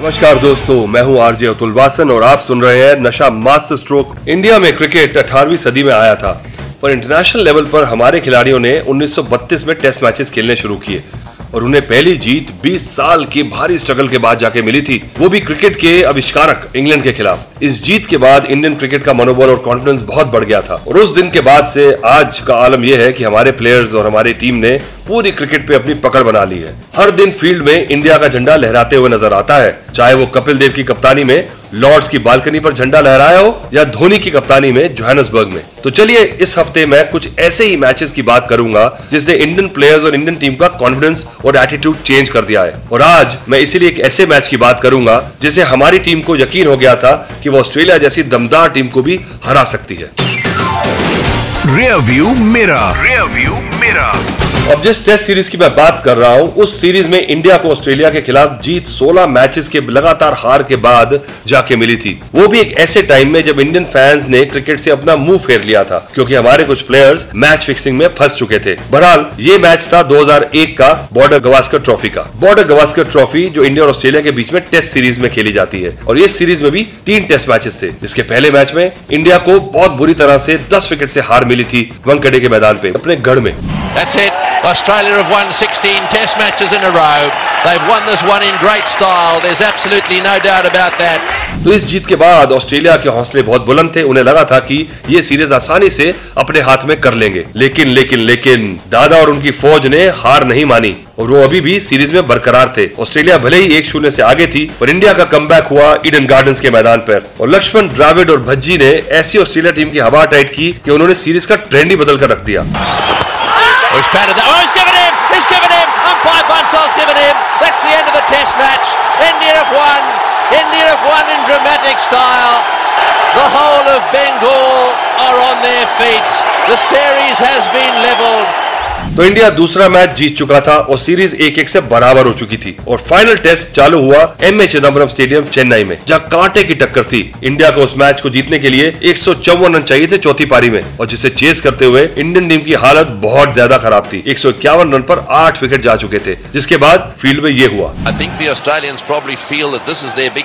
नमस्कार दोस्तों, मैं हूँ आरजे अतुल वासन और आप सुन रहे हैं नशा मास्टर स्ट्रोक इंडिया में क्रिकेट 18वीं सदी में आया था। पर इंटरनेशनल लेवल पर हमारे खिलाड़ियों ने 1932 में टेस्ट मैचेस खेलने शुरू किए। और उन्हें पहली जीत 20 साल के भारी स्ट्रगल के बाद जाके मिली थी। वो भी क्रिकेट के आविष्कारक इंग्लैंड के खिलाफ। इस जीत के बाद इंडियन क्रिकेट का मनोबल और कॉन्फिडेंस बहुत बढ़ गया था। और उस दिन के बाद से आज का आलम यह है कि हमारे प्लेयर्स और हमारी टीम ने पूरी क्रिकेट पे अपनी पकड़ बना ली है। हर दिन फ़ील्ड में इंडिया का झंडा लहराते हुए नज़र आता है। चाहे वो कपिल देव की कप्तानी में लॉर्ड्स की बालकनी पर झंडा लहराया हो या धोनी की कप्तानी में जोहानसबर्ग में। तो चलिए, इस हफ़्ते मैं कुछ ऐसे ही मैचेस की बात करूँगा जिसने इंडियन प्लेयर्स और इंडियन टीम का कॉन्फिडेंस और एटीट्यूड चेंज कर दिया है। और आज मैं इसीलिए एक ऐसे मैच की बात करूँगा जिसे हमारी टीम को यकीन हो गया था कि वो ऑस्ट्रेलिया जैसी दमदार टीम को भी हरा सकती है। रियर व्यू मेरा रियर व्यू मेरा अब जिस टेस्ट सीरीज़ की मैं बात कर रहा हूँ, उस सीरीज़ में इंडिया को ऑस्ट्रेलिया के खिलाफ जीत 16 मैचेस के लगातार हार के बाद जाके मिली थी। वो भी एक ऐसे टाइम में जब इंडियन फैंस ने क्रिकेट से अपना मुँह फेर लिया था, क्योंकि हमारे कुछ प्लेयर्स मैच फिक्सिंग में फंस चुके थे। बहरहाल, ये मैच था 2001 का बॉर्डर गवास्कर ट्रॉफी का। बॉर्डर गवास्कर ट्रॉफी जो इंडिया और ऑस्ट्रेलिया के बीच में टेस्ट सीरीज़ में खेली जाती है, और इस सीरीज़ में भी तीन टेस्ट मैचेस थे, जिसके पहले मैच में इंडिया को बहुत बुरी तरह से दस विकेट से हार मिली थी वंकड़े के मैदान पे, अपने गढ़ में। That's it. Australia have won 16 test matches in a row. They've won this one in great style. There's absolutely no doubt about that. तो इस जीत के बाद ऑस्ट्रेलिया के हौसले बहुत बुलंद थे उन्हें लगा था कि ये सीरीज़ आसानी से अपने हाथ में कर लेंगे लेकिन लेकिन लेकिन दादा और उनकी फौज ने हार नहीं मानी और वो अभी भी सीरीज़ में बरकरार थे ऑस्ट्रेलिया भले ही एक शून्य से आगे थी, पर इंडिया का कम हुआ ईडन गार्डन्स के मैदान पर और लक्ष्मण, द्राविड और भज्जी ने ऐसी ऑस्ट्रेलिया टीम की हवा टाइट की कि उन्होंने सीरीज़ का ट्रेंड ही बदल कर रख दिया he's patted that. Oh, he's given him! He's given him! Umpire Bunsal's given him. That's the end of the test match. India have won. India have won in dramatic style. The whole of Bengal are on their feet. The series has been levelled. तो India दूसरा match जीत चुका था और series एक एक से बराबर हो चुकी थी और फाइनल टेस्ट चालू हुआ M A Chidambaram stadium Chennai में, जहाँ कांटे की टक्कर थी इंडिया को उस मैच को जीतने के लिए एक रन चाहिए थे चौथी पारी में और जिसे चेस करते हुए इंडियन टीम की हालत बहुत ज़्यादा खराब थी एक सौ इक्यावन रन पर आठ विकेट जा चुके थे, जिसके बाद फ़ील्ड में ये हुआ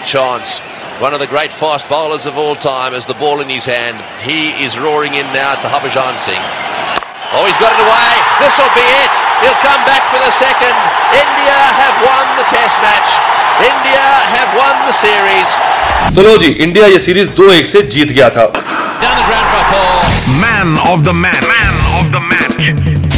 the. One of the great fast bowlers of all time has the ball in his hand. He is roaring in now to Harbhajan Singh. Oh, he's got it away. This will be it. He'll come back for the second. India have won the test match. India have won the series. तो लो जी India ये series दो एक से जीत गया था Down the ground for four. Man of the match man of the match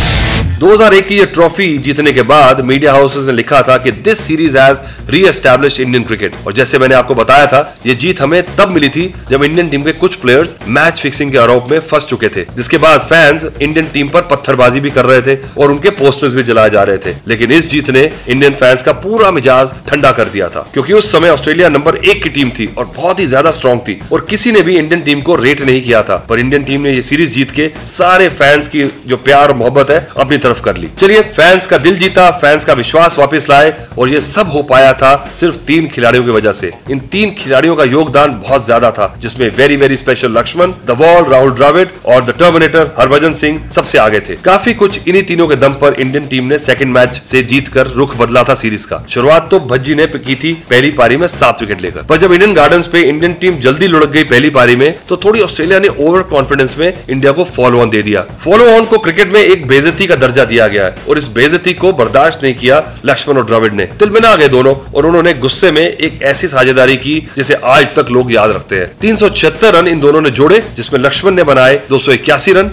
2001 की ये ट्रॉफी जीतने के बाद मीडिया हाउसेस ने लिखा था कि this series has reestablish Indian cricket और जैसे मैंने आपको बताया था, ये जीत हमें तब मिली थी जब इंडियन टीम के कुछ प्लेयर्स मैच फिक्सिंग के आरोप में फंस चुके थे, जिसके बाद फैंस इंडियन टीम पर पत्थरबाजी भी कर रहे थे और उनके पोस्टर्स भी जलाए जा रहे थे। लेकिन इस जीत ने इंडियन फैंस का पूरा मिजाज ठंडा कर दिया था, क्योंकि उस समय ऑस्ट्रेलिया नंबर एक की टीम थी और बहुत ही ज़्यादा स्ट्रॉन्ग थी और किसी ने भी इंडियन टीम को रेट नहीं किया था। पर इंडियन टीम ने ये सीरीज़ जीत के सारे फैंस की जो प्यार और मोहब्बत है, अपनी तरफ़ कर ली। चलिए फैंस का दिल जीता फैंस का विश्वास वापस लाए और ये सब हो पाया था सिर्फ़ तीन खिलाड़ियों की वजह से। इन तीन खिलाड़ियों का योगदान बहुत ज़्यादा था, जिसमें very very special Laxman the wall Rahul Dravid और द टर्मिनेटर हरभजन सिंह सबसे आगे थे। काफ़ी कुछ इन्हीं तीनों के दम पर इंडियन टीम ने सेकंड मैच से जीत कर रुख बदला था सीरीज़ का। शुरुआत तो भज्जी ने की थी पहली पारी में सात विकेट लेकर। पर जब इंडियन गार्डन पे इंडियन टीम जल्दी लुढ़क गई पहली पारी में तो थोड़ी ऑस्ट्रेलिया ने ओवर कॉन्फिडेंस में इंडिया को फॉलो ऑन दे दिया। फॉलो ऑन को क्रिकेट में एक बेजती का दर्जा दर्जा दिया गया है और इस बेजती को बर्दाश्त नहीं किया लक्ष्मण और द्रविड़ ने। तिलमिना आ गए दोनों और उन्होंने गुस्से में एक ऐसी साझेदारी की जिसे आज तक लोग याद रखते हैं। तीन रन इन दोनों ने जोड़े जिसमें लक्ष्मण ने बनाए दो run.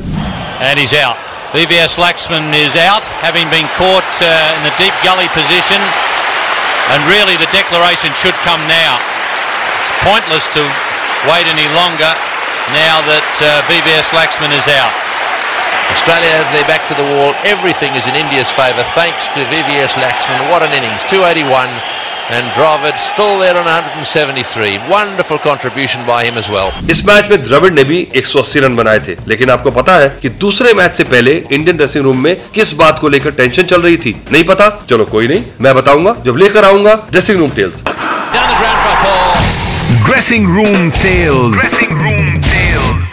And really, the pointless to wait any longer now that uh, BBS Laxman is out. Australia have their back to the wall. Everything is in India's favour thanks to VVS Laxman. What an innings. 281. And Dravid still there on 173. Wonderful contribution by him as well. इस match में द्रविड़ ने भी 180 run बनाए थे लेकिन आपको पता है कि दूसरे मैच से पहले इंडियन ड्रेसिंग रूम में किस बात को लेकर टेंशन चल रही थी नहीं पता चलो कोई नहीं मैं बताऊँगा जब लेकर आऊँगा dressing room tales dressing room tales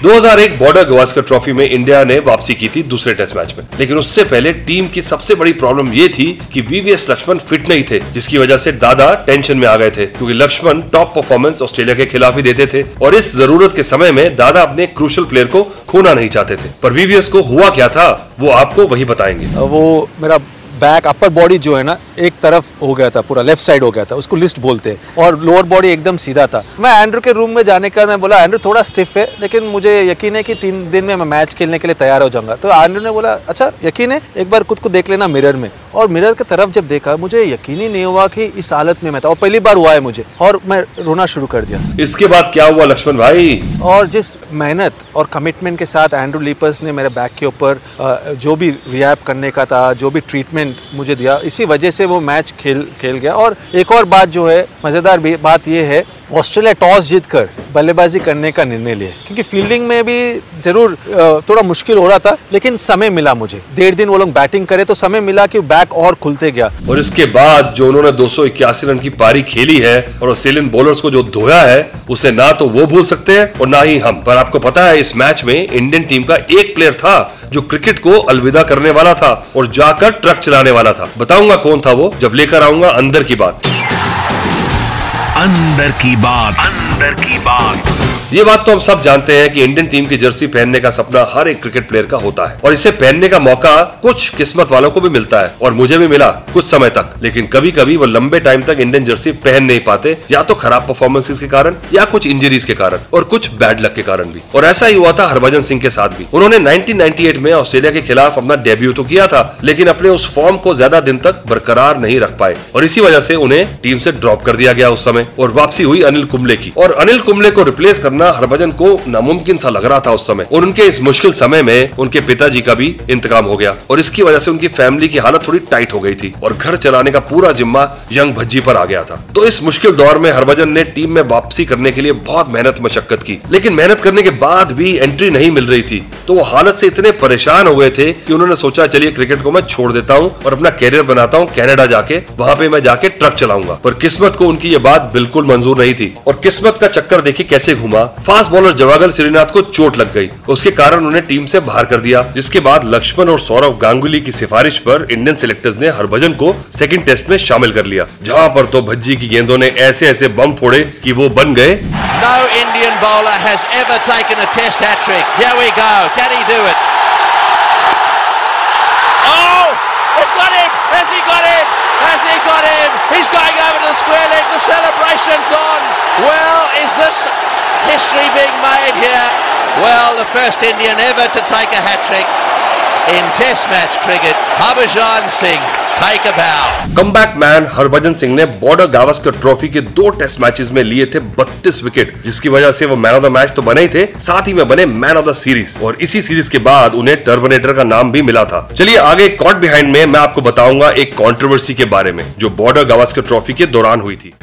2001 Border Gavaskar trophy में इंडिया ने वापसी की थी दूसरे टेस्ट मैच में। लेकिन उससे पहले टीम की सबसे बड़ी प्रॉब्लम ये थी कि वीवीएस लक्ष्मण फिट नहीं थे, जिसकी वजह से दादा टेंशन में आ गए थे, क्योंकि लक्ष्मण टॉप परफॉर्मेंस ऑस्ट्रेलिया के खिलाफ ही देते थे और इस ज़रूरत के समय में दादा अपने क्रूशल प्लेयर को खोना नहीं चाहते थे। पर वीवीएस को हुआ क्या था, वो आपको वही बताएँगे। वो मेरा बैक अपर बॉडी जो है ना एक तरफ़ हो गया था पूरा लेफ़्ट साइड हो गया था उसको लिस्ट बोलते हैं। और लोअर बॉडी एकदम सीधा था। मैं एंड्रू के रूम में जाने का मैं बोला एंड्रू थोड़ा स्टिफ है लेकिन मुझे यकीन है कि तीन दिन में मैं मैच खेलने के लिए तैयार हो जाऊँगा। तो एंड्रू ने बोला अच्छा यकीन है? एक बार खुद को देख लेना मिरर में। और मिरर की तरफ़ जब देखा मुझे यकीन ही नहीं हुआ कि इस हालत में मैं था। और पहली बार हुआ है मुझे। और मैं रोना शुरू कर दिया। इसके बाद क्या हुआ लक्ष्मण भाई? और जिस मेहनत और कमिटमेंट के साथ एंड्रू लीपर्स ने मेरे बैक के ऊपर जो भी रिहैब करने का था जो भी ट्रीटमेंट मुझे दिया। इसी वजह से वो मैच खेल खेल गया। और एक और बात जो है, मज़ेदार बात ये है ऑस्ट्रेलिया टॉस जीतकर बल्लेबाजी करने का निर्णय लिया। क्योंकि फील्डिंग में भी ज़रूर थोड़ा मुश्किल हो रहा था, लेकिन समय मिला मुझे। डेढ़ दिन वो लोग बैटिंग करे तो समय मिला कि बैक और खुलते गया। और इसके बाद जो उन्होंने दो सौ इक्यासी रन की पारी खेली है और ऑस्ट्रेलियन बॉलर्स को जो धोया है, उसे ना तो वो भूल सकते हैं और ना ही हम। पर आपको पता है, इस मैच में इंडियन टीम का एक प्लेयर था जो क्रिकेट को अलविदा करने वाला था और जाकर ट्रक चलाने वाला था। बताऊँगा कौन था वो, जब लेकर आऊँगा अंदर की बात। अंदर की बात। अंदर की बात। ये बात तो हम सब जानते हैं कि इंडियन टीम की जर्सी पहनने का सपना हर एक क्रिकेट प्लेयर का होता है। और इसे पहनने का मौका कुछ किस्मत वालों को भी मिलता है। और मुझे भी मिला कुछ समय तक। लेकिन कभी कभी वो लंबे टाइम तक इंडियन जर्सी पहन नहीं पाते, या तो खराब परफॉर्मेंसेस के कारण, या कुछ इंजरीज के कारण, और कुछ बैड लक के कारण भी। और ऐसा ही हुआ था हरभजन सिंह के साथ भी। उन्होंने 1998 में ऑस्ट्रेलिया के खिलाफ अपना डेब्यू तो किया था, लेकिन अपने उस फॉर्म को ज़्यादा दिन तक बरकरार नहीं रख पाए। और इसी वजह से उन्हें टीम से ड्रॉप कर दिया गया उस समय। और वापसी हुई अनिल कुंबले की। और अनिल कुंबले को रिप्लेस करना हरभजन को नामुमकिन सा लग रहा था उस समय। और उनके इस मुश्किल समय में उनके पिताजी का भी इंतकाम हो गया। और इसकी वजह से उनकी फैमिली की हालत थोड़ी टाइट हो गई थी और घर चलाने का पूरा जिम्मा यंग भज्जी पर आ गया था। तो इस मुश्किल दौर में हरभजन ने टीम में वापसी करने के लिए बहुत मेहनत मशक्कत की। लेकिन मेहनत करने के बाद भी एंट्री नहीं मिल रही थी। तो वो हालत से इतने परेशान हो गए थे कि उन्होंने सोचा, चलिए क्रिकेट को मैं छोड़ देता हूँ और अपना कैरियर बनाता हूँ कैनेडा जाके। वहाँ पे मैं जाके ट्रक चलाऊँगा। पर किस्मत को उनकी ये बात बिल्कुल मंजूर नहीं थी। और किस्मत का चक्कर देखिए कैसे घुमा। फास्ट बॉलर जवागल श्रीनाथ को चोट लग गई उसके कारण उन्हें टीम से बाहर कर दिया जिसके बाद लक्ष्मण और सौरव गांगुली की सिफारिश पर इंडियन सिलेक्टर्स ने हरभजन को सेकंड टेस्ट में शामिल कर लिया जहाँ पर तो भज्जी की गेंदों ने ऐसे ऐसे बम फोड़े कि वो बन गए No Indian bowler has ever taken a test hat trick. Here we go. Can he do it? Got him? He's going over to the square leg. The celebration's on. Well, is this history being made here? Well, the first Indian ever to take a hat trick in Test match cricket. Harbhajan Singh, take a bow. Comeback man Harbhajan Singh ने Border Gavaskar trophy के दो test matches में लिए थे 32 wicket जिसकी वजह से वो मैन ऑफ़ द मैच तो बने ही थे साथ ही में बने मैन ऑफ़ द सीरीज़ और इसी सीरीज़ के बाद उन्हें टर्मिनेटर का नाम भी मिला था। चलिए आगे कॉट बिहाइंड में मैं आपको बताऊँगा एक कॉन्ट्रोवर्सी के बारे में जो बॉर्डर गावस्कर ट्रॉफी के दौरान हुई थी।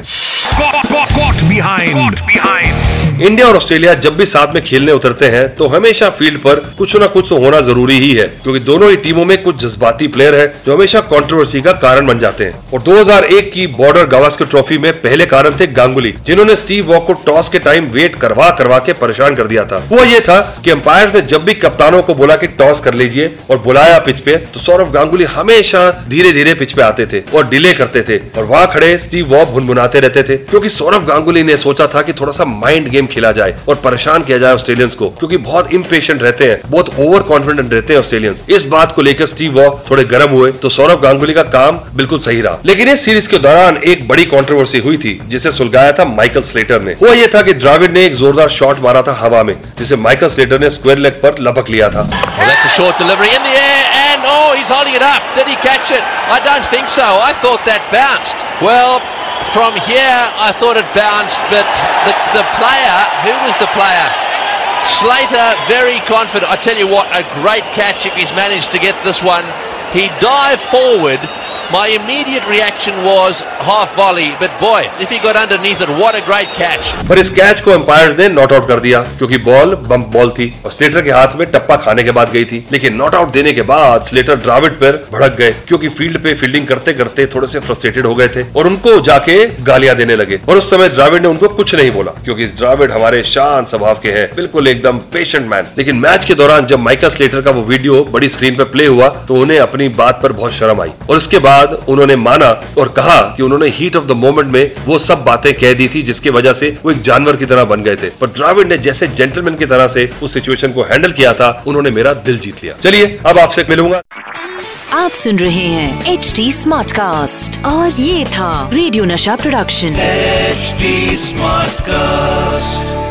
कॉट बिहाइंड इंडिया और ऑस्ट्रेलिया जब भी साथ में खेलने उतरते हैं तो हमेशा फ़ील्ड पर कुछ ना कुछ तो होना ज़रूरी ही है, क्योंकि दोनों ही टीमों में कुछ जज्बाती प्लेयर हैं, जो हमेशा कंट्रोवर्सी का कारण बन जाते हैं। और 2001 की बॉर्डर गावस्कर ट्रॉफी में पहले कारण थे गांगुली, जिन्होंने स्टीव वॉक को टॉस के टाइम वेट करवा करवा के परेशान कर दिया था। वो ये था की अंपायर ने जब भी कप्तानों को बोला कि टॉस कर लीजिए और बुलाया पिच पे तो सौरभ गांगुली हमेशा धीरे धीरे पिच पे आते थे और डिले करते थे। और वहाँ खड़े स्टीव वॉक भुनभुनाते रहते थे, क्योंकि सौरभ गांगुली ने सोचा था कि थोड़ा सा माइंड गेम खेला जाए और परेशान किया जाए ऑस्ट्रेलियंस को क्योंकि बहुत इम्पेशेंट रहते हैं बहुत ओवर कॉन्फिडेंट रहते हैं ऑस्ट्रेलियंस इस बात को लेकर स्टीव वॉ थोड़े गर्म हुए तो सौरभ गांगुली का काम बिल्कुल सही रहा लेकिन इस सीरीज़ के दौरान एक बड़ी कॉन्ट्रोवर्सी हुई थी जिसे सुलगाया था माइकल स्लेटर ने हुआ यह था कि द्राविड ने एक जोरदार शॉट मारा था हवा में जिसे माइकल स्लेटर ने स्क्वायर लेग पर लपक लिया था oh, he's holding it up. Did he catch it? I don't think so. I thought that bounced. Well, from here, I thought it bounced, but the, the player, who was the player? Slater, very confident. I tell you what, a great catch if he's managed to get this one. He dived forward My immediate reaction was half volley, but boy, if he got underneath it, what a great catch. पर इस catch को empire ने not out कर दिया क्योंकि ball bump ball थी और Slater के हाथ में टप्पा खाने के बाद गई थी। लेकिन नॉट आउट देने के बाद स्लेटर ड्राविड पर भड़क गए क्योंकि फ़ील्ड पे फील्डिंग करते करते थोड़े से फ्रस्ट्रेटेड हो गए थे और उनको जाके गालियाँ देने लगे। और उस समय द्राविड ने उनको कुछ नहीं बोला क्योंकि द्राविड हमारे शांत स्वभाव के हैं बिल्कुल एकदम पेशेंट मैन लेकिन मैच के दौरान जब माइकल स्लेटर का वो वीडियो बड़ी स्क्रीन पर प्ले हुआ तो उन्हें अपनी बात पर बहुत शर्म आई। और उसके बाद उन्होंने माना और कहा कि उन्होंने हीट ऑफ़ द मोमेंट में वो सब बातें कह दी थी जिसकी वजह से वो एक जानवर की तरह बन गए थे। पर द्राविड ने जैसे जेंटलमैन की तरह से उस सिचुएशन को हैंडल किया था उन्होंने मेरा दिल जीत लिया। चलिए अब आपसे मिलूँगा। आप सुन रहे हैं एच डी स्मार्ट कास्ट और ये था रेडियो नशा प्रोडक्शन एच स्मार्ट Smartcast.